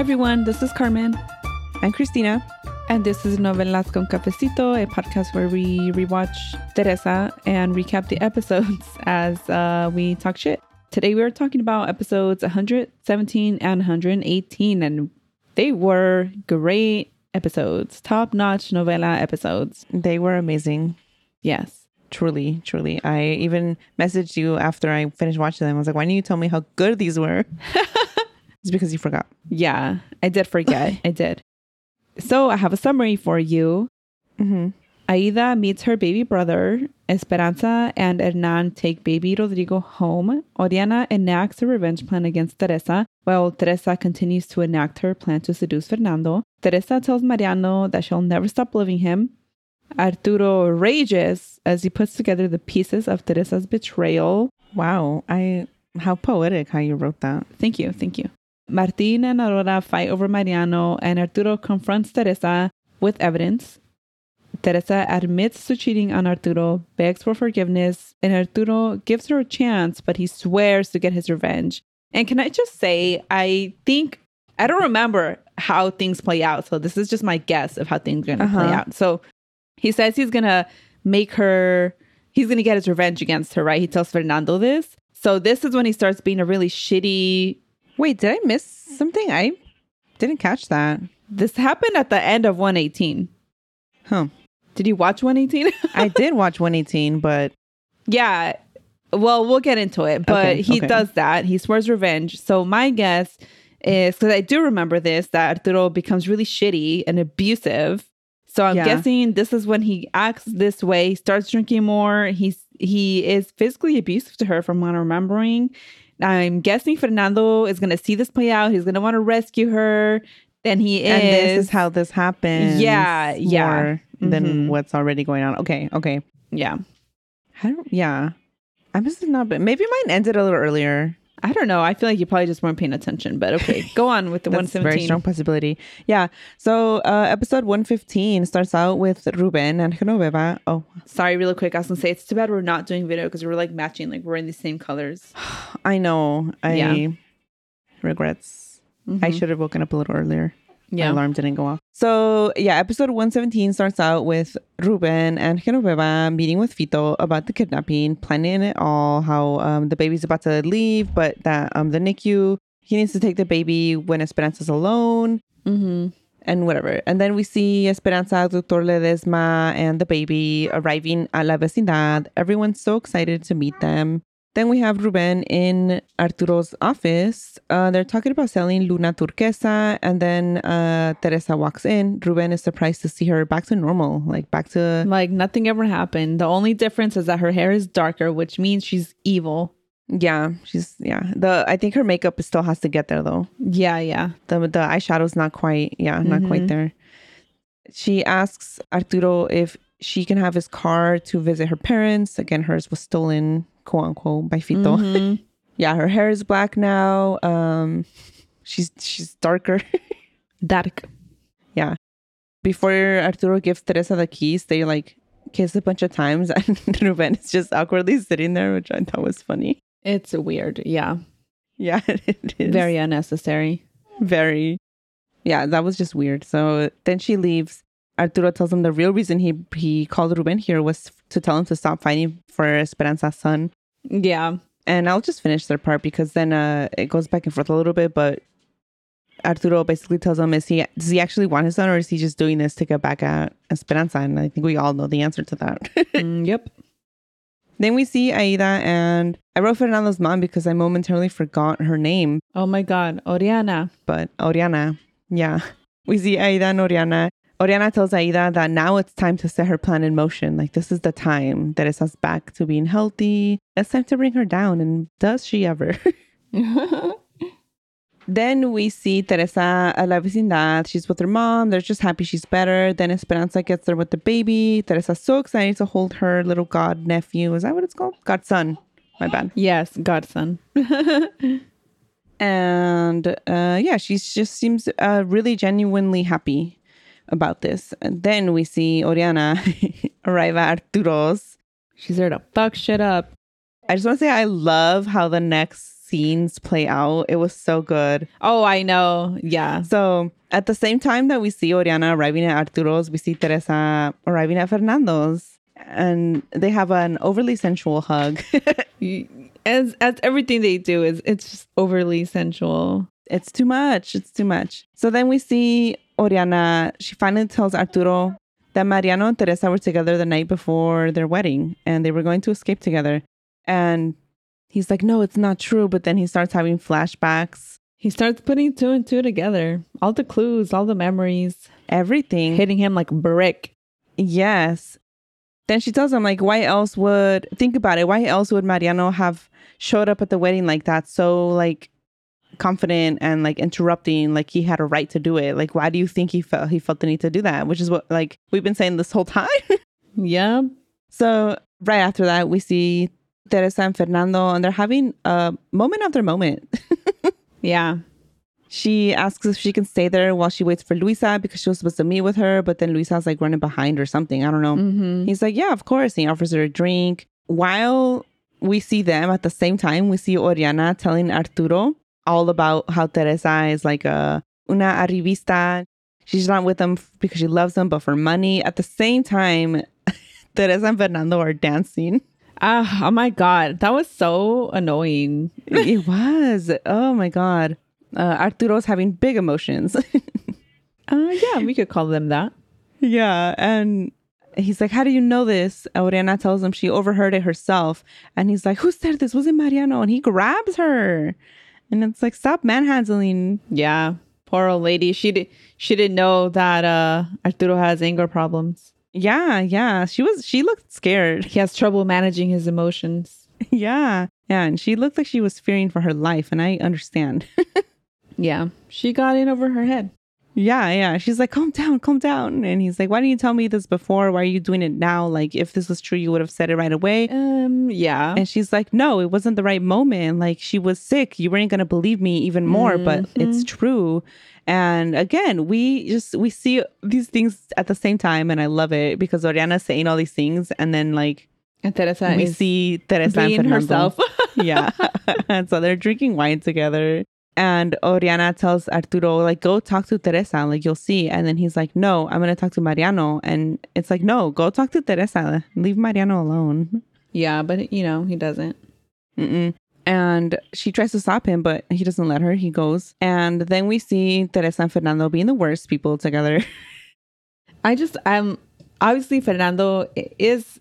Hi everyone, this is Carmen, I'm Cristina. and this is Novelas con Cafecito, a podcast where we rewatch Teresa and recap the episodes as uh, we talk shit. Today we are talking about episodes 117 and 118, and they were great episodes, top notch novela episodes. They were amazing. Yes. Truly, truly. I even messaged you after I finished watching them. I was like, why didn't you tell me how good these were? it's because you forgot. Yeah, I did forget. I did. So I have a summary for you. Mm-hmm. Aida meets her baby brother. Esperanza and Hernan take baby Rodrigo home. Oriana enacts a revenge plan against Teresa, while Teresa continues to enact her plan to seduce Fernando. Teresa tells Mariano that she'll never stop loving him. Arturo rages as he puts together the pieces of Teresa's betrayal. Wow. I how poetic how you wrote that. Thank you, thank you. Martin and Aurora fight over Mariano, and Arturo confronts Teresa with evidence. Teresa admits to cheating on Arturo, begs for forgiveness, and Arturo gives her a chance, but he swears to get his revenge. And can I just say, I think, I don't remember how things play out. So this is just my guess of how things are going to play Uh-huh. out. So he says he's going to make her, he's going to get his revenge against her, right? He tells Fernando this. So this is when he starts being a really shitty. Wait, did I miss something? I didn't catch that. This happened at the end of 118. Huh. Did you watch 118? I did watch 118, but Yeah. Well, we'll get into it, but Okay, he okay. does that. He swears revenge. So my guess is because I do remember this that Arturo becomes really shitty and abusive. So I'm Yeah. guessing this is when he acts this way, starts drinking more. He's he is physically abusive to her from what I'm remembering. I'm guessing Fernando is gonna see this play out. He's gonna want to rescue her. Then he is. and this is how this happens. Yeah, yeah. more Than mm-hmm. what's already going on. Okay, okay. yeah. I don't yeah. I must have not been maybe mine ended a little earlier. I don't know. I feel like you probably just weren't paying attention, but okay. Go on with the That's a 117. very strong possibility. Yeah. So uh, episode 115 starts out with Ruben and Genoveva. Oh, Sorry, really quick. I was gonna say it's too bad we're not doing video because we're like matching, like we're in the same colors. I know. I Yeah. regrets. I Mhm. should have woken up a little earlier. Yeah. My alarm didn't go off. So yeah, episode 117 starts out with Ruben and Genoveva meeting with Fito about the kidnapping, planning it all, how um, the baby's about to leave, but that um, the NICU, he needs to take the baby when Esperanza's alone. Mm-hmm. and whatever. And then we see Esperanza, Doctor Ledesma, and the baby arriving at La Vecindad. Everyone's so excited to meet them. Then we have Ruben in Arturo's office. Uh, they're talking about selling Luna Turquesa, and then uh, Teresa walks in. Ruben is surprised to see her back to normal, like back to Like nothing ever happened. The only difference is that her hair is darker, which means she's evil. yeah. She's yeah. The I think her makeup still has to get there though. Yeah, yeah. the the eyeshadow's not quite yeah not quite Mhm. there she asks arturo if she can have his car to visit her parents again hers was stolen quote unquote by fito Mhm. yeah her hair is black now um she's she's darker Dark. yeah before arturo gives teresa the keys they like kiss a bunch of times and ruben is just awkwardly sitting there which i thought was funny It's weird. Yeah. yeah it is Very unnecessary. very yeah that was just weird so then she leaves arturo tells him the real reason he he called ruben here was to tell him to stop fighting for esperanza's son Yeah. And I'll just finish their part because then uh, it goes back and forth a little bit. But Arturo basically tells him, "Is he does he actually want his son, or is he just doing this to get back at Esperanza?" And I think we all know the answer to that. Mm, yep. then we see Aida, and I wrote Fernando's mom because I momentarily forgot her name, Oh my God. Oriana. but Oriana, yeah, we see Aida and Oriana. Oriana tells Aida that now it's time to set her plan in motion. Like this is the time that it's us back to being healthy. It's time to bring her down, and does she ever? Then we see Teresa at la vecindad. She's with her mom. They're just happy she's better. Then Esperanza gets there with the baby. Teresa's so excited to hold her little god nephew. Is that what it's called? Godson. My bad. yes, godson. And uh, yeah, she just seems uh, really genuinely happy about this. And then we see Oriana arrive at Arturo's. She's there to fuck shit up. I just want to say I love how the next scenes play out. It was so good. Oh, I know. Yeah. So at the same time that we see Oriana arriving at Arturo's, we see Teresa arriving at Fernando's. And they have an overly sensual hug. As as everything they do is it's just overly sensual. It's too much. It's too much. So then we see Oriana. She finally tells Arturo that Mariano and Teresa were together the night before their wedding and they were going to escape together. And he's like, no, it's not true. But then he starts having flashbacks, He starts putting two and two together. All the clues, all the memories, everything. hitting him like brick. Yes. Then she tells him, like, why else would, think about it, why else would Mariano have showed up at the wedding like that, so, like, confident and, like, interrupting, like, he had a right to do it? Like, why do you think he felt, he felt the need to do that? Which is what, like, we've been saying this whole time. Yeah. so, right after that, we see Teresa and Fernando, and they're having a moment after moment. Yeah. She asks if she can stay there while she waits for Luisa because she was supposed to meet with her, but then Luisa's like running behind or something. I don't know. Mm-hmm. He's like, yeah, of course. He offers her a drink. While we see them at the same time, we see Oriana telling Arturo all about how Teresa is like a una arribista. She's not with them because she loves them, but for money. At the same time, Teresa and Fernando are dancing. Ah, oh my god, that was so annoying. it was. Oh my God. Uh, Arturo's having big emotions. Uh, yeah, we could call them that. Yeah, and he's like, "How do you know this?" Oriana tells him she overheard it herself, and he's like, "Who said this? Was it Mariano?" And he grabs her, and it's like, "Stop manhandling." Yeah, poor old lady. She did. She didn't know that uh Arturo has anger problems. Yeah, yeah, she was. She looked scared. He has trouble managing his emotions. yeah, yeah, and she looked like she was fearing for her life, and I understand. Yeah, she got in over her head. Yeah, yeah, she's like, "Calm down, calm down," and he's like, "Why didn't you tell me this before? Why are you doing it now? Like, if this was true, you would have said it right away." Um, yeah. And she's like, no, it wasn't the right moment. Like, she was sick. You weren't going to believe me even more, but it's true. And again, we just, we see these things at the same time. And I love it because Oriana's saying all these things. And then, like, and Teresa we see Teresa and being herself. yeah. and so they're drinking wine together. And Oriana tells Arturo, like, go talk to Teresa, like, you'll see. And then he's like, no, I'm going to talk to Mariano. And it's like, no, go talk to Teresa. Leave Mariano alone. yeah, but you know he doesn't. Mm-mm. And she tries to stop him, but he doesn't let her. He goes. And then we see Teresa and Fernando being the worst people together. I just um obviously Fernando is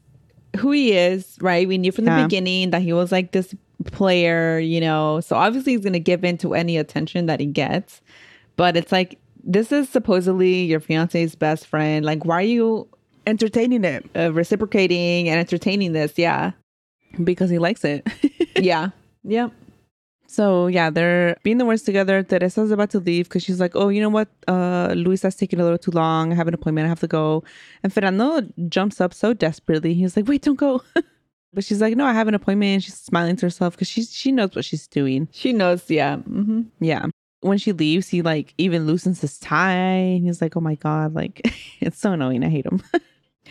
who he is, right? We knew from the Yeah. beginning that he was like this player, you know. So obviously he's gonna give in to any attention that he gets. But it's like this is supposedly your fiance's best friend. Like, why are you Entertaining it uh, reciprocating and entertaining this? Yeah, because he likes it. yeah, yep. so, yeah, they're being the worst together. Teresa's about to leave because she's like, oh, you know what? Uh, Luisa's taking a little too long. I have an appointment. I have to go. And Fernando jumps up so desperately. He's like, wait, don't go. but she's like, no, I have an appointment. And She's smiling to herself because she, she knows what she's doing. She knows. Yeah. hmm Yeah. When she leaves, he like even loosens his tie. And he's like, oh my God, like it's so annoying. I hate him.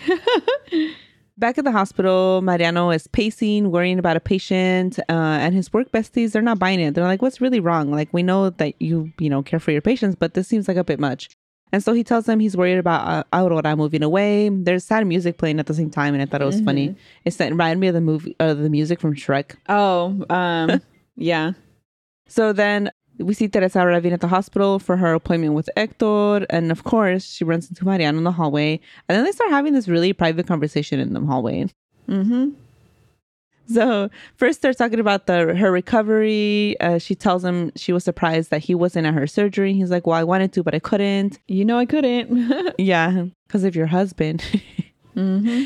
Back at the hospital, Mariano is pacing, worrying about a patient, uh, and his work besties, they're not buying it. They're like, what's really wrong? Like, we know that you, you know, care for your patients, but this seems like a bit much. And so he tells them he's worried about uh, Aurora moving away. There's sad music playing at the same time, and I thought it was funny. It's that reminded me of the movie, uh, the music from Shrek. Oh, um, yeah. So then we see Teresa arriving at the hospital for her appointment with Hector. And of course, she runs into Mariano in the hallway. And then they start having this really private conversation in the hallway. Mm-hmm. So first they're talking about the her recovery. Uh, she tells him she was surprised that he wasn't at her surgery. He's like, "Well, I wanted to, but I couldn't." You know I couldn't. Yeah, because of your husband. mm-hmm.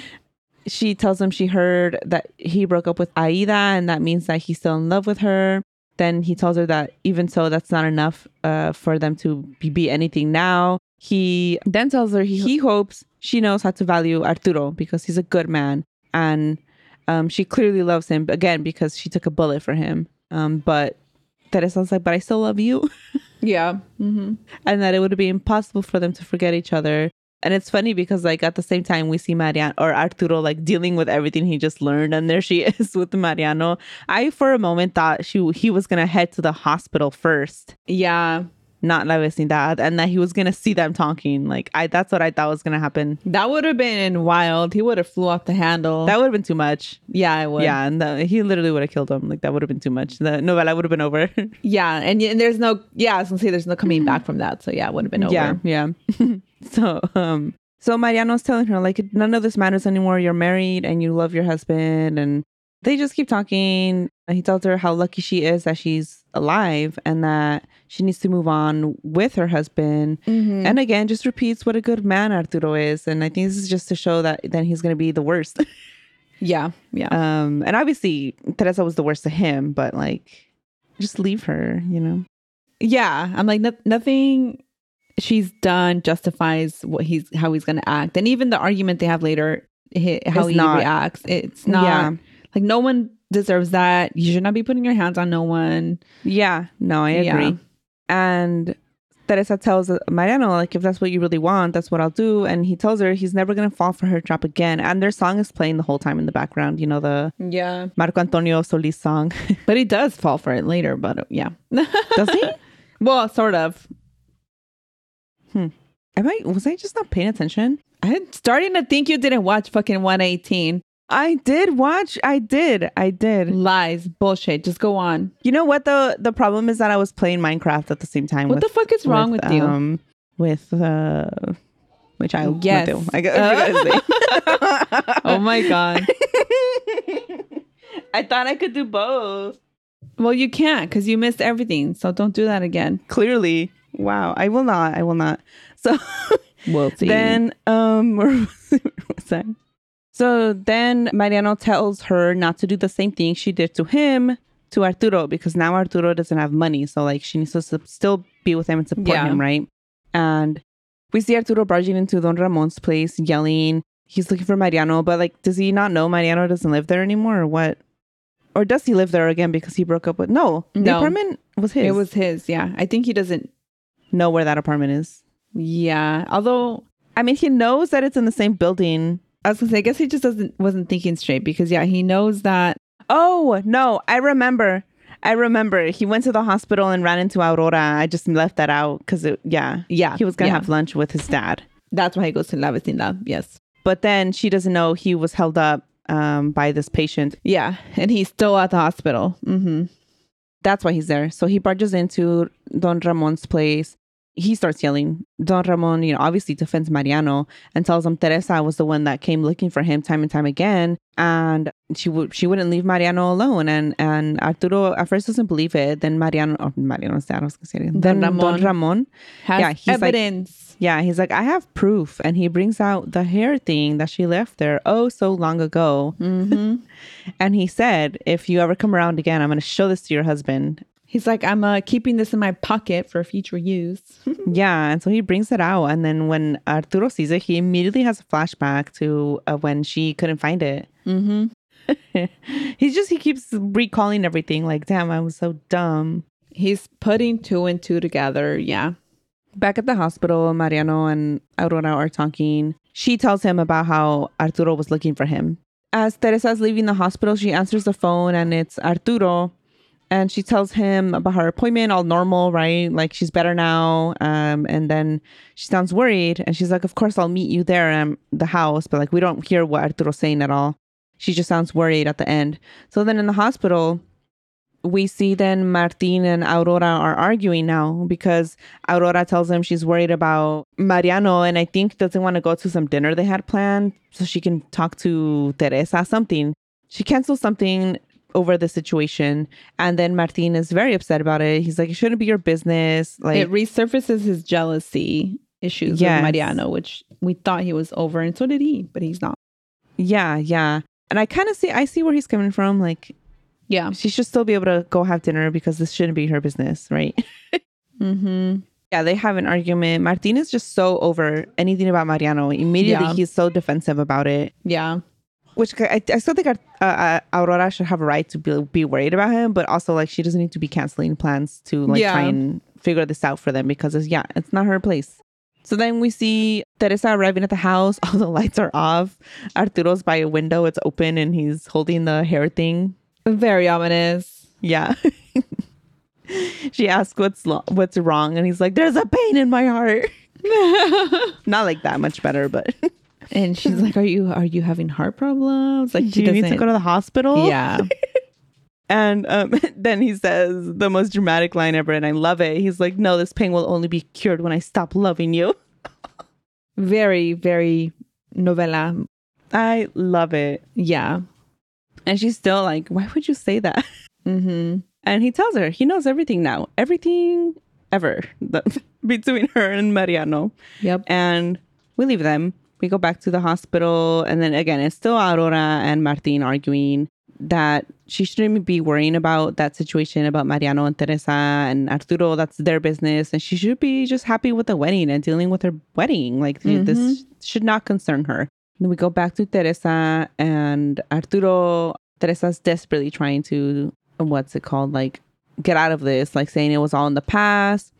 she tells him she heard that he broke up with Aida, and that means that he's still in love with her. Then he tells her that even so, that's not enough uh, for them to be, be anything now. He then tells her he, he hopes she knows how to value Arturo because he's a good man, and um, she clearly loves him again because she took a bullet for him. Um, but Teresa's like, but I still love you. Yeah. Mm-hmm. and that it would be impossible for them to forget each other. And it's funny because like at the same time we see Mariano or Arturo like dealing with everything he just learned, and there she is with Mariano. I for a moment thought she he was gonna head to the hospital first, Yeah. Not La Vecindad, and that he was gonna see them talking. Like I that's what I thought was gonna happen. That would have been wild. He would have flew off the handle. That would have been too much. yeah, I would. Yeah, and the, he literally would have killed him. Like that would have been too much. The novella would have been over. Yeah. And, and there's no, yeah, I was to say there's no coming back from that. So yeah, it would have been over. Yeah, yeah. so, um, so Mariano's telling her like none of this matters anymore. You're married and you love your husband, and they just keep talking. He tells her how lucky she is that she's alive and that she needs to move on with her husband. Mhm. And again, just repeats what a good man Arturo is. And I think this is just to show that then he's going to be the worst. Yeah. Yeah. um, and obviously Teresa was the worst to him, but like, just leave her, you know. yeah. I'm like, no- nothing she's done justifies what he's, how he's going to act. And even the argument they have later, hi- how It's he not- reacts, it's not Yeah. like no one deserves that. You should not be putting your hands on no one. Yeah, no, I Yeah. And Teresa tells Mariano, like, if that's what you really want, that's what I'll do. And he tells her he's never going to fall for her trap again. And their song is playing the whole time in the background, you know, the Yeah. Marco Antonio Solis song. But he does fall for it later, but uh, yeah. Does he? well, sort of. Hmm. Am I, was I just not paying attention? I'm starting to think you didn't watch fucking 118. I did watch. I did. I did. Lies, bullshit. Just go on. You know what? The the problem is that I was playing Minecraft at the same time. What with, the fuck is wrong with, you? Um, with, uh, which I, Yes. Mateo. I, got- I forgot his name. oh my god. I thought I could do both. Well, you can't because you missed everything. So don't do that again. Clearly. Wow. I will not. I will not. So We'll see. then um where was? So then Mariano tells her not to do the same thing she did to him to Arturo because now Arturo doesn't have money. So like she needs to su- still be with him and support Yeah. him, right? And we see Arturo barging into Don Ramon's place, yelling. He's looking for Mariano, but like, does he not know Mariano doesn't live there anymore, or what? Or does he live there again because he broke up with? No, the apartment was his. it was his. Yeah. I think he doesn't. know where that apartment is. Yeah. Although I mean, he knows that it's in the same building. I was gonna say, I guess he just doesn't wasn't thinking straight because yeah, he knows that. Oh no, I remember. I remember he went to the hospital and ran into Aurora. I just left that out because yeah, Yeah. he was gonna yeah. have lunch with his dad. That's why he goes to La Vecindad. Yes. But then she doesn't know he was held up um, by this patient. Yeah. And he's still at the hospital. Mm-hmm. That's why he's there. So he barges into Don Ramon's place. He starts yelling. Don Ramon, you know, obviously defends Mariano and tells him Teresa was the one that came looking for him time and time again, and she would she wouldn't leave Mariano alone. And and Arturo at first doesn't believe it. Then Mariano, oh, Mariano's dad, I was it. Then Don Ramon. Ramon, Has Yeah, he's like- evidence. yeah, he's like, I have proof, and he brings out the hair thing that she left there oh so long ago. mm-hmm. And he said, if you ever come around again, I'm gonna show this to your husband. He's like, I'm uh, keeping this in my pocket for future use. Yeah, and so he brings it out, and then when Arturo sees it, he immediately has a flashback to uh, when she couldn't find it. mm-hmm. He's just he keeps recalling everything. Like, damn, I was so dumb. He's putting two and two together. Yeah. Back at the hospital, Mariano and Aurora are talking. She tells him about how Arturo was looking for him. As Teresa's leaving the hospital, she answers the phone, and it's Arturo. And she tells him about her appointment, all normal, right? Like she's better now. Um, and then she sounds worried, and she's like, "Of course, I'll meet you there at the house," but like we don't hear what Arturo's saying at all. She just sounds worried at the end. So then in the hospital, we see then Martin and Aurora are arguing now because Aurora tells him she's worried about Mariano and I think doesn't want to go to some dinner they had planned so she can talk to Teresa something. She cancels something over the situation and then Martin is very upset about it. He's like it shouldn't be your business. Like it resurfaces his jealousy issues Yes. with Mariano, which we thought he was over, and so did he, but he's not. yeah, yeah. And I kind of see I see where he's coming from like Yeah. she should still be able to go have dinner because this shouldn't be her business, right? Mm-hmm. Yeah, they have an argument. Martin is just so over anything about Mariano. Immediately, Yeah. he's so defensive about it. Yeah. Which I, I still think uh, uh, Aurora should have a right to be, be worried about him, but also like she doesn't need to be canceling plans to like Yeah. try and figure this out for them because it's yeah, it's not her place. So then we see Teresa arriving at the house. All the lights are off. Arturo's by a window. It's open and he's holding the hair thing. Very ominous. Yeah. she asks what's lo- what's wrong, and he's like, "There's a pain in my heart." Not like that much better, but And she's like, "Are you are you having heart problems?" Like do she you need to go to the hospital? Yeah. And um, then he says the most dramatic line ever, and I love it. He's like, "No, this pain will only be cured when I stop loving you." very very novela. I love it. Yeah. And she's still like, "Why would you say that?" Mm-hmm. And he tells her he knows everything now, everything ever the, between her and Mariano. Yep. And we leave them. We go back to the hospital. And then again, it's still Aurora and Martin arguing that she shouldn't be worrying about that situation about Mariano and Teresa and Arturo. That's their business. And she should be just happy with the wedding and dealing with her wedding. Like this mm-hmm. should not concern her. Then we go back to Teresa and Arturo. Teresa's desperately trying to, what's it called? Like get out of this, like saying it was all in the past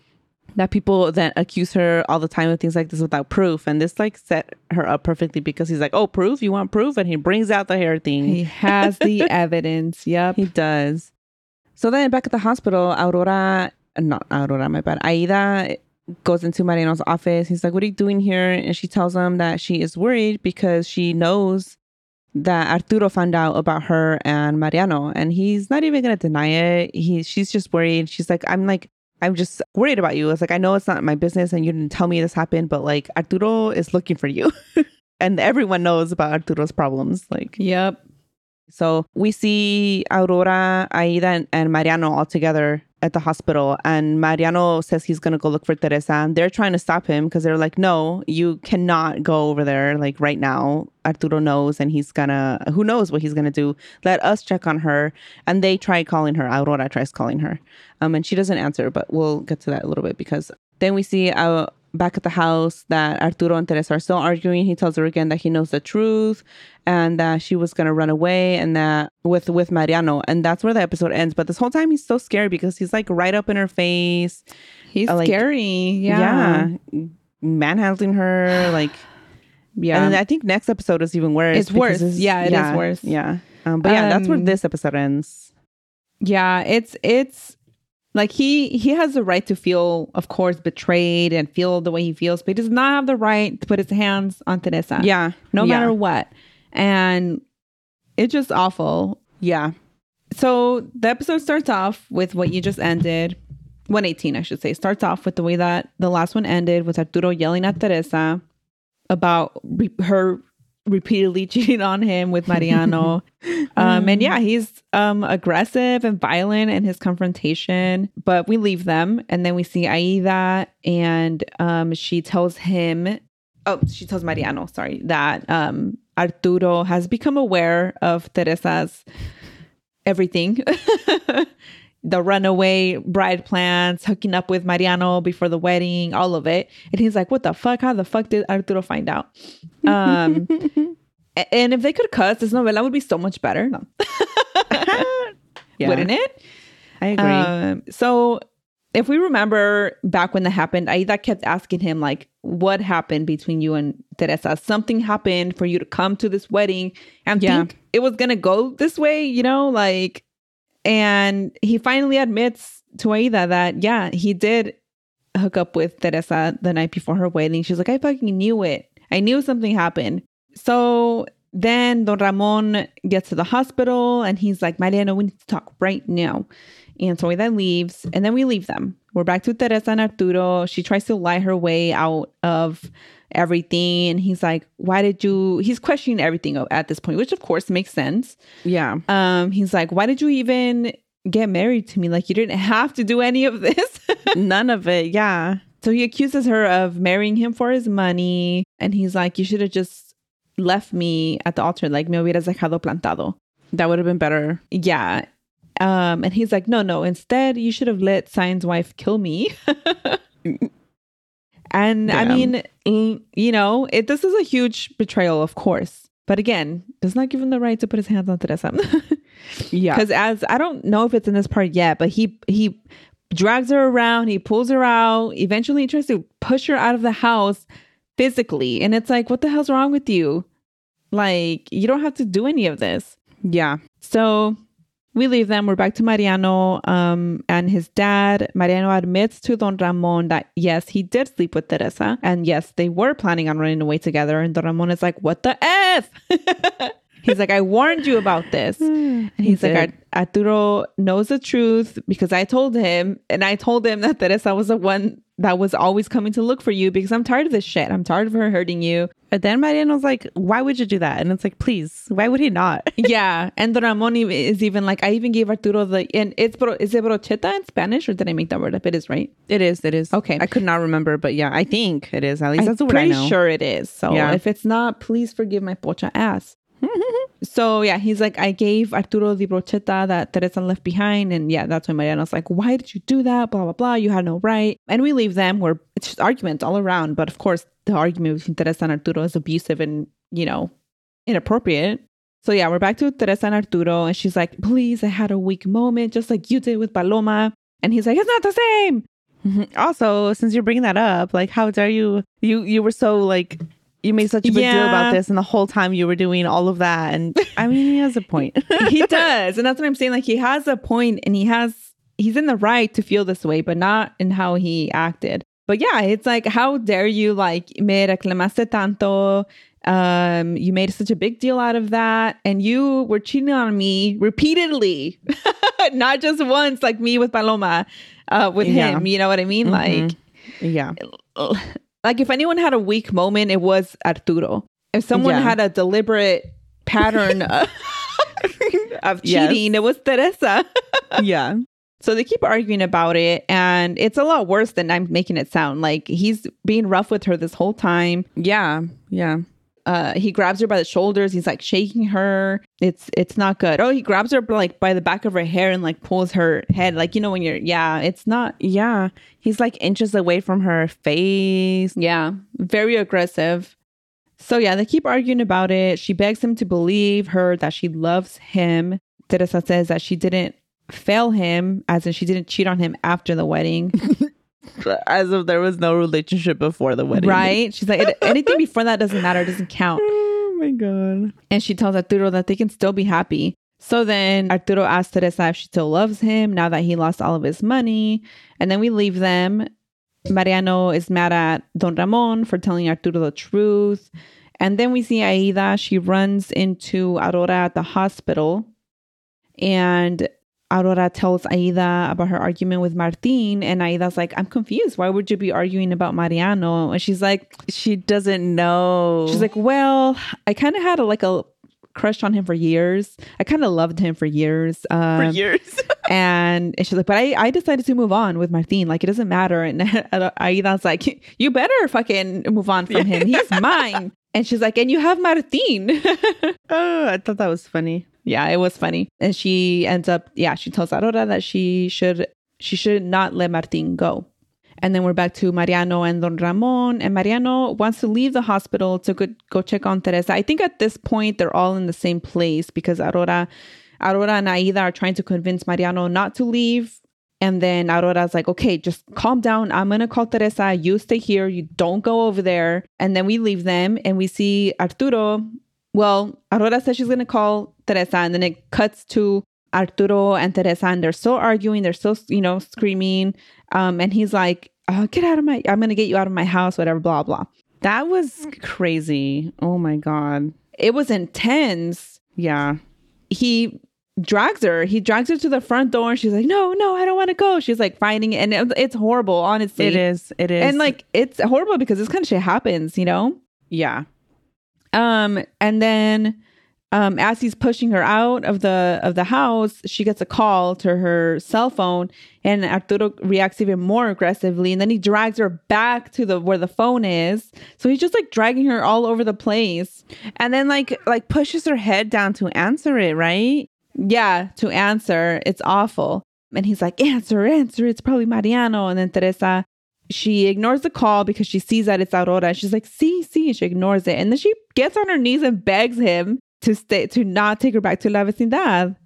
that people then accuse her all the time of things like this without proof. And this like set her up perfectly because he's like, Oh, proof? You want proof? And he brings out the hair thing. He has the evidence. Yep. He does. So then back at the hospital, Aurora, not Aurora, my bad, Aida goes into Mariano's office. He's like, What are you doing here? And she tells him that she is worried because she knows that Arturo found out about her and Mariano. And he's not even gonna deny it. He she's just worried. She's like, I'm like, I'm just worried about you. It's like I know it's not my business and you didn't tell me this happened, but like Arturo is looking for you. and everyone knows about Arturo's problems. Like Yep. so we see Aurora, Aida, and, and Mariano all together at the hospital. And Mariano says he's going to go look for Teresa. And they're trying to stop him because they're like, no, you cannot go over there like right now. Arturo knows and he's to, who knows what he's to do. Let us check on her. And they try calling her. Aurora tries calling her. Um, and she doesn't answer, but we'll get to that a little bit because then we see uh, back at the house that Arturo and Teresa are still arguing. He tells her again that he knows the truth and that she was gonna run away and that with with Mariano. And that's where the episode ends. But this whole time he's so scared because he's like right up in her face. He's Uh, like, scary. Yeah. Yeah. Manhandling her, like Yeah. and I think next episode is even worse. It's worse. Yeah, it is worse. Yeah. Um, but yeah, that's where Um, this episode ends. Yeah, it's it's like he he has the right to feel, of course, betrayed and feel the way he feels, but he does not have the right to put his hands on Teresa. Yeah. no Yeah. matter what, and it's just awful. Yeah. So the episode starts off with what you just ended. 118, I should say, starts off with the way that the last one ended with Arturo yelling at Teresa about re- her repeatedly cheating on him with Mariano. um, and yeah, he's um, aggressive and violent in his confrontation. But we leave them, and then we see Aida, and um, she tells him, oh, she tells Mariano, sorry, that um, Arturo has become aware of Teresa's everything. the runaway bride plans, hooking up with Mariano before the wedding, all of it. And he's like, what the fuck? How the fuck did Arturo find out? Um, and if they could cuss, this novela would be so much better. No. Yeah. Wouldn't it? I agree. Um, so if we remember back when that happened, Aida kept asking him, like, what happened between you and Teresa? Something happened for you to come to this wedding and Yeah. think it was going to go this way, you know? Like, And he finally admits to Aida that, yeah, he did hook up with Teresa the night before her wedding. She's like, I fucking knew it. I knew something happened. So then Don Ramon gets to the hospital and he's like, Mariano, we need to talk right now. And so Aida leaves and then we leave them. We're back to Teresa and Arturo. She tries to lie her way out of everything. And he's like, Why did you? He's questioning everything at this point, which of course makes sense. Yeah. Um, he's like, Why did you even get married to me? Like, you didn't have to do any of this. None of it. Yeah. So he accuses her of marrying him for his money. And he's like, You should have just left me at the altar. Like, me hubieras dejado plantado. That would have been better. Yeah. Um, and he's like, No, no, instead, you should have let Sion's wife kill me. and I mean, you know, it, this is a huge betrayal, of course. But again, does not give him the right to put his hands on Teresa. Yeah. Because as I don't know if it's in this part yet, but he he drags her around, he pulls her out, eventually he tries to push her out of the house physically. And it's like, what the hell's wrong with you? Like, you don't have to do any of this. Yeah. So we leave them. We're back to Mariano um, and his dad. Mariano admits to Don Ramon that yes, he did sleep with Teresa. And yes, they were planning on running away together. And Don Ramon is like, what the F? he's like, I warned you about this. Hmm. And he's like, Arturo knows the truth because I told him. And I told him that Teresa was the one that was always coming to look for you because I'm tired of this shit. I'm tired of her hurting you. But then Mariano's like, why would you do that? And it's like, please, why would he not? yeah, and Don Ramon is even like I even gave Arturo the and it's bro is it brocheta in Spanish or did I make that word up? It is right. It is. It is. Okay. I could not remember, but yeah, I think it is. At least that's I'm what I pretty sure it is. So Yeah. if it's not, please forgive my pocha ass. so yeah, he's like I gave Arturo the brocheta that Teresa left behind, and yeah, that's when Mariano's like, why did you do that? Blah blah blah. You had no right. And we leave them where it's just arguments all around. But of course, the argument between Teresa and Arturo is abusive and you know inappropriate. So yeah, we're back to Teresa and Arturo, and she's like, "Please, I had a weak moment, just like you did with Paloma." And he's like, "It's not the same." Also, since you're bringing that up, like, how dare you? You you were so like, you made such a big deal about this, and the whole time you were doing all of that, and I mean, he has a point. he does, and that's what I'm saying. Like he has a point, and he has he's in the right to feel this way, but not in how he acted. But yeah, it's like, how dare you? Like, me reclamaste tanto. Um, you made such a big deal out of that, and you were cheating on me repeatedly, not just once, like me with Paloma, uh, with Yeah. him. You know what I mean? Like, yeah, like if anyone had a weak moment, it was Arturo. If someone Yeah. had a deliberate pattern of, of Yes. cheating, it was Teresa. yeah, so they keep arguing about it, and it's a lot worse than I'm making it sound. Like he's being rough with her this whole time. yeah, yeah. Uh, he grabs her by the shoulders. He's like shaking her. It's it's not good. Oh, he grabs her like by the back of her hair and like pulls her head. Like you know when you're yeah, it's not Yeah, he's like inches away from her face. Yeah, very aggressive. So yeah, they keep arguing about it. She begs him to believe her that she loves him. Teresa says that she didn't fail him, as in she didn't cheat on him after the wedding. As if there was no relationship before the wedding. right? She's like, anything before that doesn't matter, doesn't count. Oh my god. And she tells Arturo that they can still be happy. So then Arturo asks Teresa if she still loves him now that he lost all of his money. And then we leave them. Mariano is mad at Don Ramon for telling Arturo the truth. And then we see Aida. She runs into Aurora at the hospital. And Aurora tells Aida about her argument with Martin. And Aida's like, I'm confused. Why would you be arguing about Mariano? And she's like, She doesn't know. She's like, well, I kind of had a like a crush on him for years. I kind of loved him for years. Um, for years. And, and she's like, but I, I decided to move on with Martin. Like, it doesn't matter. And Aida's like, you better fucking move on from him. He's mine. And she's like, and you have Martin. oh, I thought that was funny. Yeah, it was funny. And she ends up, yeah, she tells Aurora that she should, she should not let Martin go. And then we're back to Mariano and Don Ramon. And Mariano wants to leave the hospital to go, go check on Teresa. I think at this point they're all in the same place because Aurora, Aurora and Aida are trying to convince Mariano not to leave. And then Aurora's like, okay, just calm down. I'm going to call Teresa. You stay here. You don't go over there. And then we leave them and we see Arturo. Well, Aurora says she's going to call Teresa. And then it cuts to Arturo and Teresa, and they're still arguing. They're still, you know, screaming. Um, and he's like, uh, "Get out of my! I'm gonna get you out of my house, whatever." Blah blah. That was crazy. Oh my god. It was intense. Yeah. He drags her. He drags her to the front door, and she's like, "No, no, I don't want to go." She's like fighting it, and it- it's horrible, honestly. It is. It is. and like it's horrible because this kind of shit happens, you know. yeah. Um, and then um, as he's pushing her out of the of the house, she gets a call to her cell phone, and Arturo reacts even more aggressively, and then he drags her back to the where the phone is. So he's just like dragging her all over the place. And then like like pushes her head down to answer it, right? Yeah, to answer. It's awful. And he's like, answer, answer. It's probably Mariano. And then Teresa, she ignores the call because she sees that it's Aurora. And she's like, see, see. And she ignores it. And then she gets on her knees and begs him to stay, to not take her back to La Vecindad.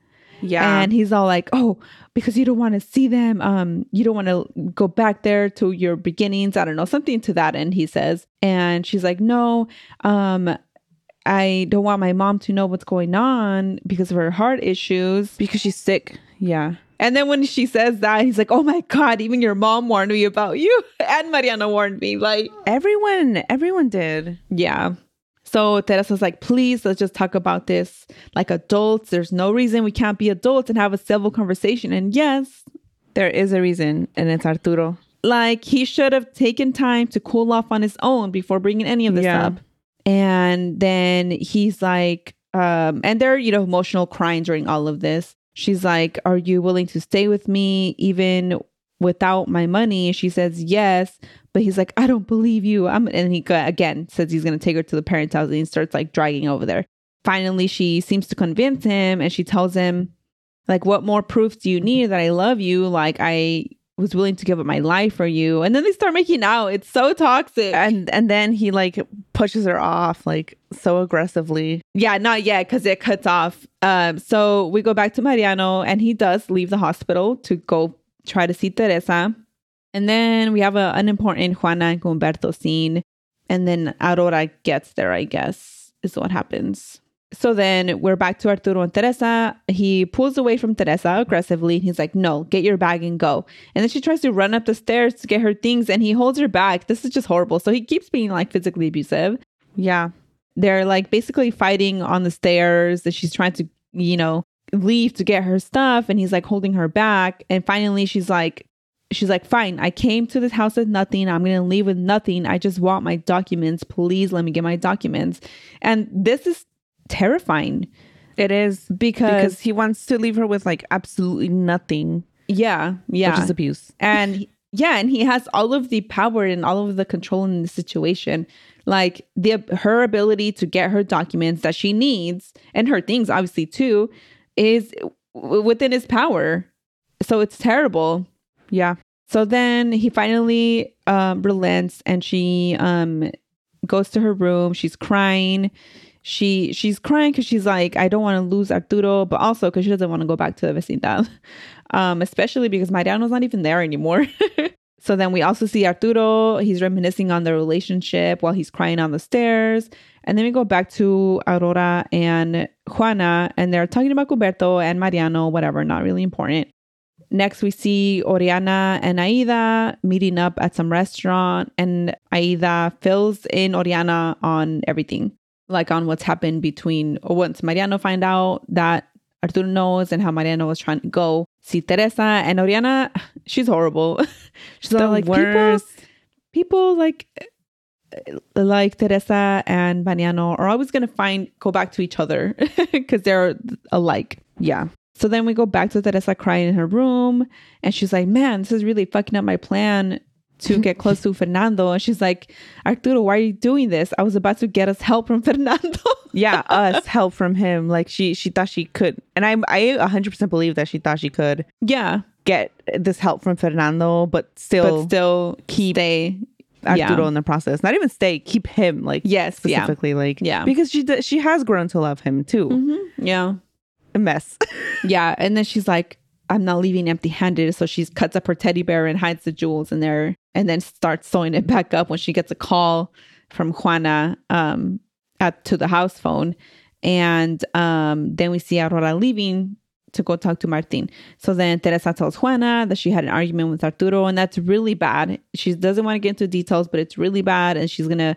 Yeah. And he's all like, oh, because you don't want to see them. Um, you don't want to go back there to your beginnings. I don't know, something to that end, he says. And she's like, no, um, I don't want my mom to know what's going on because of her heart issues. because she's sick. Yeah. And then when she says that, he's like, oh my God, even your mom warned me about you. And Mariana warned me. Like, Everyone, everyone did. yeah. So Teresa's like, please, let's just talk about this like adults. There's no reason we can't be adults and have a civil conversation. And yes, There is a reason, and it's Arturo. like he should have taken time to cool off on his own before bringing any of this Yeah. up. And then he's like, um, and they're, you know, emotional crying during all of this. She's like, Are you willing to stay with me even without my money? She says, Yes. But he's like, I don't believe you. I'm, and he again says he's going to take her to the parents' house and he starts like dragging over there. Finally, she seems to convince him and she tells him, like, what more proof do you need that I love you? Like, I was willing to give up my life for you. And then they start making out. It's so toxic. And and then he like pushes her off like so aggressively. yeah, not yet because it cuts off. Um, so we go back to Mariano and he does leave the hospital to go try to see Teresa. And then we have a unimportant Juana and Humberto scene. And then Aurora gets there, I guess, is what happens. So then we're back to Arturo and Teresa. He pulls away from Teresa aggressively. And he's like, no, get your bag and go. And then she tries to run up the stairs to get her things and he holds her back. This is just horrible. So he keeps being like physically abusive Yeah. they're like basically fighting on the stairs that she's trying to you know leave to get her stuff and he's like holding her back and finally she's like she's like fine i came to this house with nothing i'm gonna leave with nothing i just want my documents please let me get my documents and this is terrifying It is because, because he wants to leave her with like absolutely nothing, yeah yeah which is abuse. and yeah and he has all of the power and all of the control in the situation like the her ability to get her documents that she needs and her things obviously too is w- within his power so it's terrible Yeah. so then he finally um, relents and she um, goes to her room. She's crying. She she's crying because she's like, I don't want to lose Arturo, but also because she doesn't want to go back to the vecindad, um, especially because Mariano's not even there anymore. so then we also see Arturo. He's reminiscing on their relationship while he's crying on the stairs. And then we go back to Aurora and Juana, and they're talking about Humberto and Mariano, whatever, not really important. Next, we see Oriana and Aida meeting up at some restaurant, and Aida fills in Oriana on everything, like on what's happened between once Mariano find out that Arturo knows and how Mariano was trying to go see Teresa and Oriana. She's horrible. she's The like people, people like eh, like Teresa and Mariano are always gonna find go back to each other because they're alike. Yeah. So then we go back to Teresa crying in her room, and she's like, "Man, this is really fucking up my plan to get close to Fernando." And she's like, "Arturo, why are you doing this? I was about to get us help from Fernando." Yeah, us help from him. Like she she thought she could. And I I 100% believe that she thought she could yeah, get this help from Fernando, but still but still keep stay. Arturo yeah. in the process. Not even stay, keep him like Yes, yeah. specifically like Yeah. because she she has grown to love him too. Mhm, yeah, A mess. yeah. And then she's like, "I'm not leaving empty-handed." So she cuts up her teddy bear and hides the jewels in there, and then starts sewing it back up when she gets a call from Juana um, at to the house phone, and um, then we see Aurora leaving to go talk to Martin. So then Teresa tells Juana that she had an argument with Arturo, and that's really bad. She doesn't want to get into details, but it's really bad, and she's gonna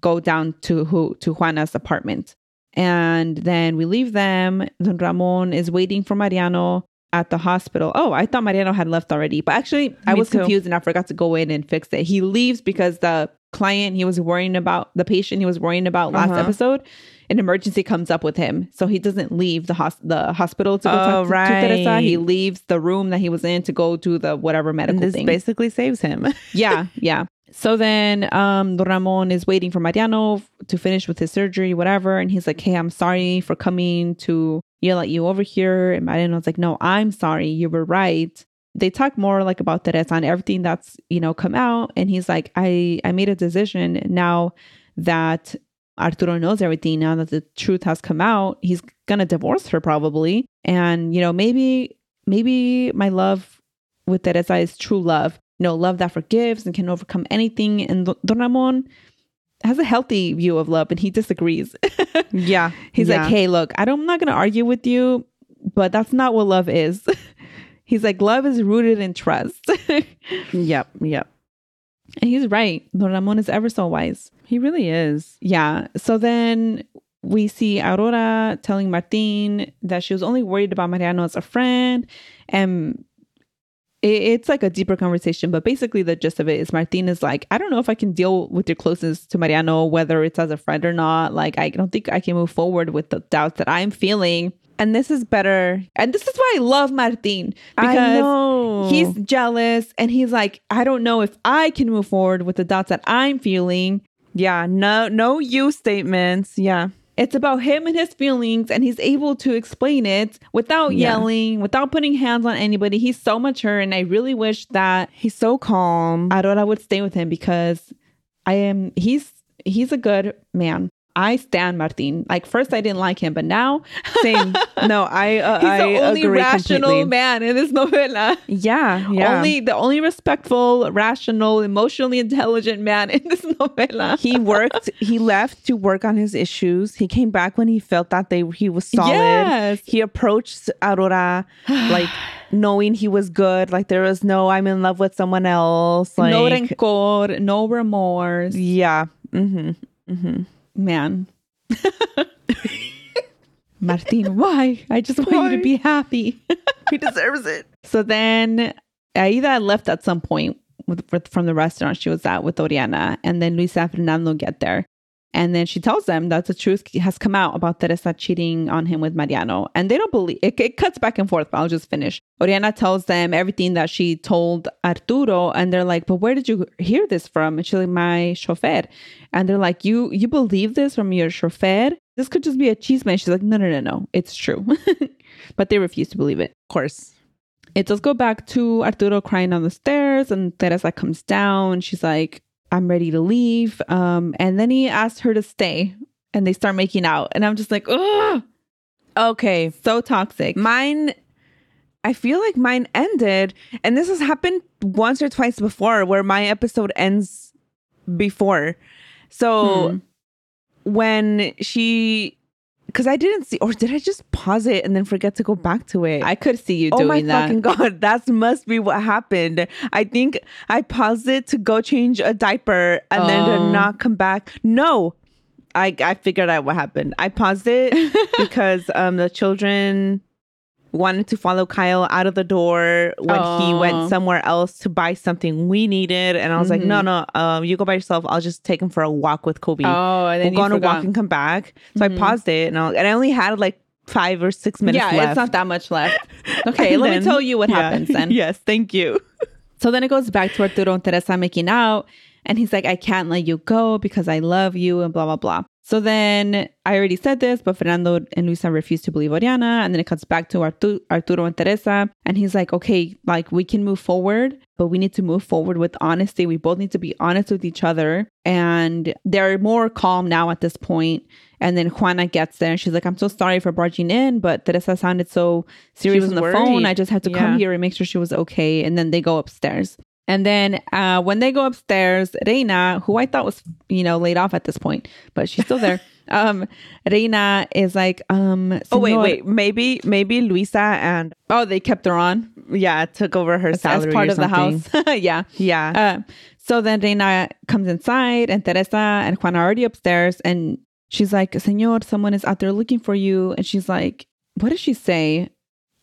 go down to who to Juana's apartment. And then we leave them. Don Ramon is waiting for Mariano at the hospital. Oh, I thought Mariano had left already, but actually I was too. confused and I forgot to go in and fix it. He leaves because the client he was worrying about, the patient he was worrying about last Uh-huh. episode, an emergency comes up with him, so he doesn't leave the hos- the hospital to go Oh, talk to, to Teresa. He leaves the room that he was in to go to the whatever medical this thing. basically saves him. yeah, yeah. So then um Don Ramon is waiting for Mariano to finish with his surgery, whatever. And he's like, Hey, I'm sorry for coming to yell at you over here. And was like, No, I'm sorry. You were right. They talk more like about Teresa and everything that's, you know, come out. And he's like, I, I made a decision now that Arturo knows everything, now that the truth has come out, he's gonna divorce her probably. And, you know, maybe, maybe my love with Teresa is true love. You know, love that forgives and can overcome anything. And Don Ramon has a healthy view of love and he disagrees. yeah. He's Yeah. like, hey, look, I don't, I'm not going to argue with you, but that's not what love is. he's like, love is rooted in trust. yep, Yep. And he's right. Don Ramon is ever so wise. He really is. Yeah. So then we see Aurora telling Martin that she was only worried about Mariano as a friend. And it's like a deeper conversation, but basically the gist of it is Martin is like, I don't know if I can deal with your closeness to Mariano, whether it's as a friend or not. Like, I don't think I can move forward with the doubts that I'm feeling. And this is better. And this is why I love Martin I because know. he's jealous and he's like, I don't know if I can move forward with the doubts that I'm feeling. yeah. No. No you statements. Yeah. It's about him and his feelings, and he's able to explain it without Yeah. yelling, without putting hands on anybody. He's so mature, and I really wish that He's so calm. Aurora would stay with him because I am he's he's a good man. I stand Martin. Like first I didn't like him, but now Same. No, I. Uh, he's I the only rational completely. man in this novela. Yeah. Yeah. Only the only respectful, rational, emotionally intelligent man in this novela. he worked. He left to work on his issues. He came back when he felt that they he was solid. Yes. He approached Aurora like knowing he was good. Like there was no I'm in love with someone else. Like no rencor, no remorse. yeah. Mm-hmm. Mm-hmm. Man. Martin, why? I just want you to be happy. He deserves it. so then Aida left at some point with, with, from the restaurant she was at with Oriana, and then Luisa and Fernando get there. And then she tells them that the truth has come out about Teresa cheating on him with Mariano. And they don't believe it. It cuts back and forth, but I'll just finish. Oriana tells them everything that she told Arturo, and they're like, But where did you hear this from? And she's like, My chauffeur. And they're like, You you believe this from your chauffeur? This could just be a cheese man. She's like, No, no, no, no. It's true. but they refuse to believe it. Of course. It does go back to Arturo crying on the stairs, and Teresa comes down. She's like, I'm ready to leave. Um, and then he asks her to stay, and they start making out. And I'm just like, ugh, Okay. so toxic. Mine I feel like mine ended and this has happened once or twice before where my episode ends before. So Hmm. when she because I didn't see or did I just pause it and then forget to go back to it? I could see you Oh doing my fucking god, that must be what happened. I think I paused it to go change a diaper and then to Oh. not come back. No. I I figured out what happened. I paused it because um the children wanted to follow Kyle out of the door when he went somewhere else to buy something we needed and I was like, "No, Mhm. no, um you go by yourself. I'll just take him for a walk with Kobe." Oh, and then we'll go on a walk and come back. So Mhm. I paused it and, I, and I only had like 5 or 6 minutes yeah, left. it's not that much left. Okay, let then- me tell you what yeah. happens then. yes, thank you. So then it goes back to Arturo and Teresa making out. And he's like, I can't let you go because I love you and blah, blah, blah. So then I already said this, but Fernando and Luisa refuse to believe Oriana. And then it cuts back to Artu- Arturo and Teresa. And he's like, okay, like we can move forward, but we need to move forward with honesty. We both need to be honest with each other. And they're more calm now at this point. And then Juana gets there and she's like, I'm so sorry for barging in, but Teresa sounded so serious on the worried. phone. I just had to come here and make sure she was okay. And then they go upstairs. And then uh, when they go upstairs, Reina, who I thought was, you know, laid off at this point, but she's still there. um, Reina is like, um, Oh wait, wait. Maybe maybe Luisa and Oh, they kept her on yeah took over her as, salary as part or of the house. yeah. Yeah. Uh, so then Reina comes inside, and Teresa and Juan are already upstairs, and she's like, "Señor, someone is out there looking for you." And she's like, "What does she say?"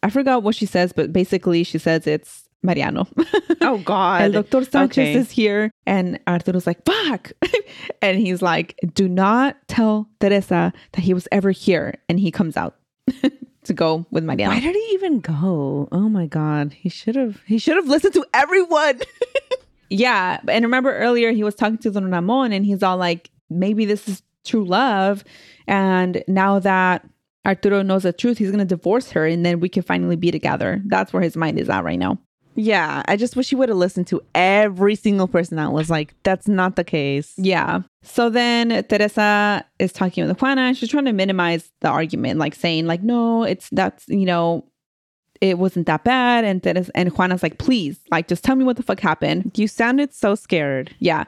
I forgot what she says, but basically she says it's Mariano. oh God. El Doctor Sanchez Okay. is here, and Arturo's like, "Fuck," and he's like, "Do not tell Teresa that he was ever here." And he comes out to go with Mariano. Why did he even go? Oh my God. He should have. He should have listened to everyone. Yeah. And remember earlier he was talking to Don Ramon and he's all like, maybe this is true love. And now that Arturo knows the truth, he's going to divorce her and then we can finally be together. That's where his mind is at right now. Yeah. I just wish he would have listened to every single person that was like, that's not the case. Yeah. So then Teresa is talking with Juana and she's trying to minimize the argument, like saying, like, no, it's that's, you know, it wasn't that bad. And Teresa and Juana's like, please, like, just tell me what the fuck happened. You sounded so scared. Yeah.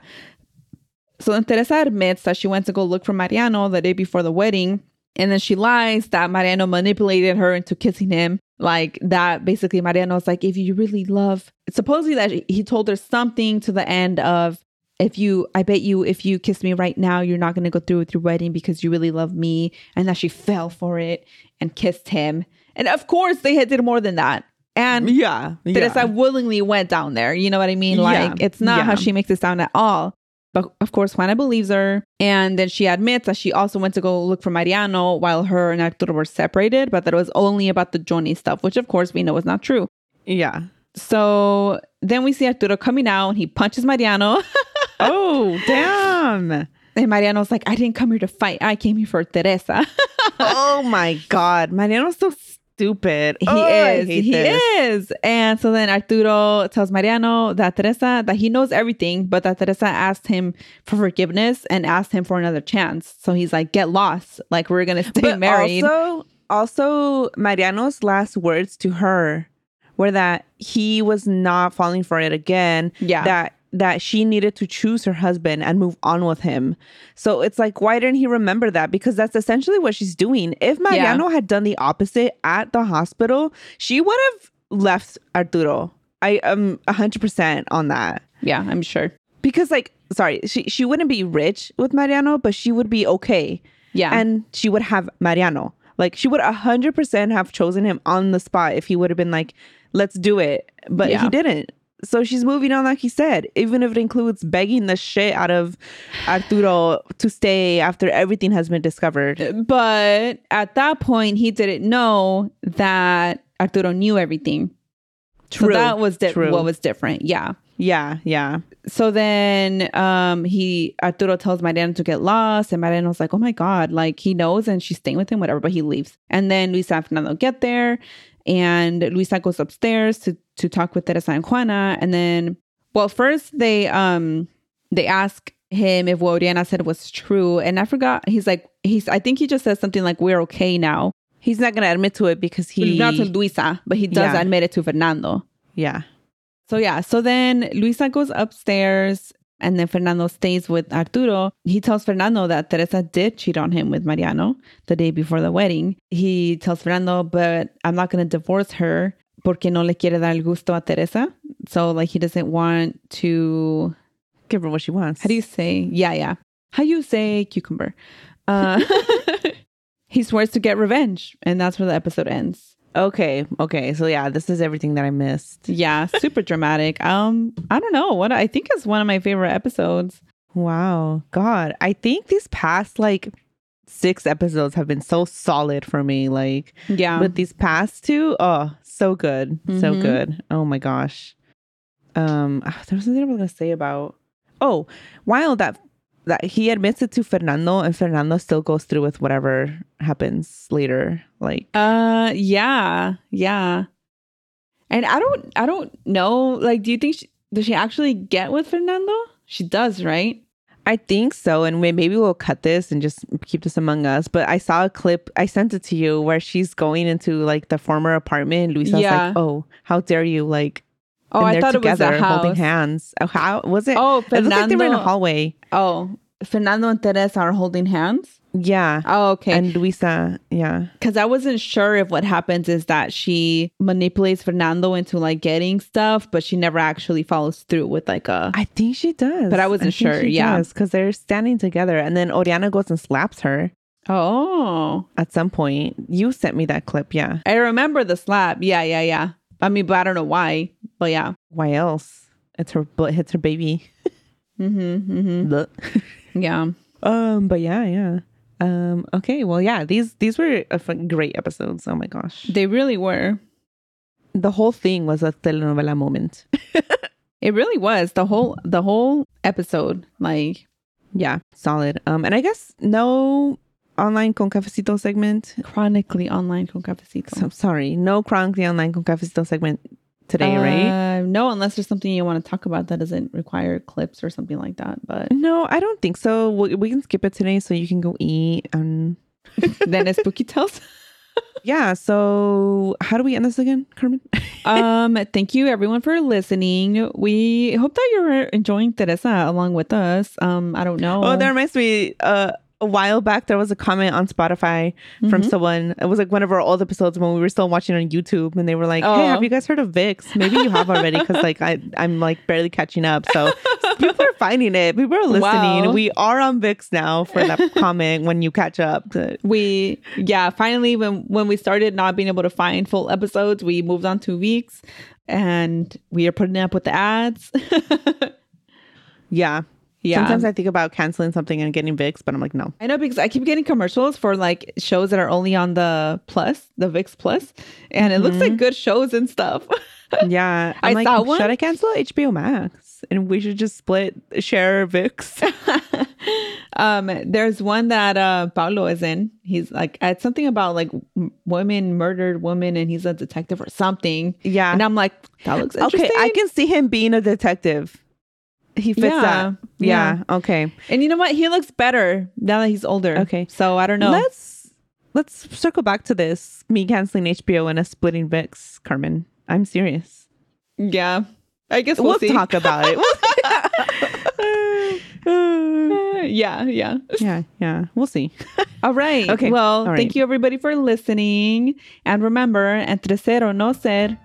So then Teresa admits that she went to go look for Mariano the day before the wedding. And then she lies that Mariano manipulated her into kissing him. Like that basically Mariano's like, if you really love supposedly that he told her something to the end of if you I bet you if you kiss me right now, you're not gonna go through with your wedding because you really love me. And that she fell for it and kissed him. And of course they had did more than that. And Yeah. Teresa willingly went down there. You know what I mean? Yeah. Like it's not how she makes it sound at all. But of course, Juana believes her. And then she admits that she also went to go look for Mariano while her and Arturo were separated, but that it was only about the Johnny stuff, which of course we know is not true. Yeah. So then we see Arturo coming out. And he punches Mariano. Oh, damn. and Mariano's like, I didn't come here to fight. I came here for Teresa. oh my God. Mariano's so stupid. He Oh, is. He this. is. And so then Arturo tells Mariano that Teresa, that he knows everything, but that Teresa asked him for forgiveness and asked him for another chance. So he's like, get lost. Like, we're going to stay But married. Also, also, Mariano's last words to her were that he was not falling for it again. Yeah. That that she needed to choose her husband and move on with him. So it's like, why didn't he remember that? Because that's essentially what she's doing. If Mariano had done the opposite at the hospital, she would have left Arturo. I am hundred percent on that. yeah, I'm sure. Because like, sorry, she she wouldn't be rich with Mariano, but she would be okay Yeah. and she would have Mariano. Like she would hundred percent have chosen him on the spot if he would have been like, "Let's do it," but Yeah. he didn't. So she's moving on, like he said, even if it includes begging the shit out of Arturo to stay after everything has been discovered. but at that point, he didn't know that Arturo knew everything. True. So that was di- True. what was different. Yeah. Yeah, yeah. so then um he Arturo tells Mariano to get lost and Mariano's like, oh my God, like he knows and she's staying with him, whatever, but he leaves. And then Luisa and Fernando get there and Luisa goes upstairs to to talk with Teresa and Juana. And then well, first they um they ask him if what Oriana said was true. And I forgot he's like he's I think he just says something like we're okay now. He's not gonna admit to it because he Not to Luisa, but he does Yeah. admit it to Fernando. Yeah. So yeah, so then Luisa goes upstairs and then Fernando stays with Arturo. He tells Fernando that Teresa did cheat on him with Mariano the day before the wedding. He tells Fernando, but I'm not going to divorce her porque no le quiere dar el gusto a Teresa. So like he doesn't want to Give her what she wants. how do you say? Yeah, yeah. How do you say cucumber? Uh, he swears to get revenge, and that's where the episode ends. Okay, okay. So yeah, this is everything that I missed. Yeah, super dramatic. Um, I don't know what I think is one of my favorite episodes. Wow. God, I think these past like six episodes have been so solid for me. Like Yeah, but these past two, oh, so good. So Mhm. good. Oh my gosh. Um ah, there was something I was gonna say about oh, while that that he admits it to Fernando and Fernando still goes through with whatever happens later. Like Uh, yeah, yeah. And I don't, I don't know. Like, do you think she, does she actually get with Fernando? She does, right? I think so. And may- maybe we'll cut this and just keep this among us. But I saw a clip, I sent it to you where she's going into like the former apartment. Luisa's Yeah. like, oh, how dare you? Like, Oh, I thought it was a house. holding hands. Oh, how was it? Oh, Fernando, it looked like they were in a hallway. Oh, Fernando and Teresa are holding hands. Yeah. Oh, okay. And Luisa, yeah. Because I wasn't sure if what happens is that she manipulates Fernando into like getting stuff, but she never actually follows through with like a. I think she does. But I wasn't sure, yeah. Because they're standing together. And then Oriana goes and slaps her Oh, at some point. You sent me that clip. Yeah. I remember the slap. Yeah, yeah, yeah. I mean, but I don't know why. But yeah. Why else? It's her butt hits her baby. Mm-hmm. mm-hmm. Yeah. um, but yeah, yeah. Um, okay, well, yeah, these these were a fun, great episodes. Oh my gosh, They really were. the whole thing was a telenovela moment. It really was the whole the whole episode. Like yeah, solid. Um, and I guess no online con cafecito segment. chronically online con cafecito. So sorry, no chronically online con cafecito segment today, right? Uh, no, unless there's something you want to talk about that doesn't require clips or something like that. But No, I don't think so. We, we can skip it today, so you can go eat. And then it's spooky tales. yeah, so how do we end this again, Carmen? um, thank you everyone for listening. We hope that you're enjoying Teresa along with us. Um, I don't know. Oh, that reminds me. Uh, a while back, there was a comment on Spotify from Mhm. someone. It was like one of our old episodes when we were still watching on YouTube, and they were like, "Hey, Oh. have you guys heard of Vix? Maybe you have already, because like I, I'm like barely catching up. So people are finding it. People are listening. Wow. We are on Vix now for that comment when you catch up. We yeah finally when when we started not being able to find full episodes we moved on to Vix and we are putting up with the ads yeah, yeah Sometimes I think about canceling something and getting Vix, but I'm like, no. I know because I keep getting commercials for like shows that are only on the plus, the VIX plus, and it looks like good shows and stuff. Yeah, I I'm like, saw one. should I cancel HBO Max? And we should just split share Vix. um, there's one that uh Paulo is in. He's like it's something about like women murdered women, and he's a detective or something. Yeah. and I'm like, that looks interesting. Okay, I can see him being a detective. He fits Yeah, that. Yeah. Okay. And you know what? He looks better now that he's older. Okay. so I don't know. Let's let's circle back to this. Me canceling HBO and us splitting Vix, Carmen. I'm serious. yeah, I guess we'll, We'll, talk about it. Yeah, yeah. yeah, yeah. We'll see. All right. Okay, Well, right. thank you everybody for listening. And remember, entre ser o no ser.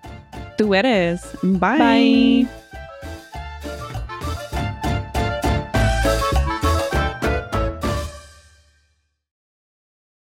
Tú eres. Bye. Bye.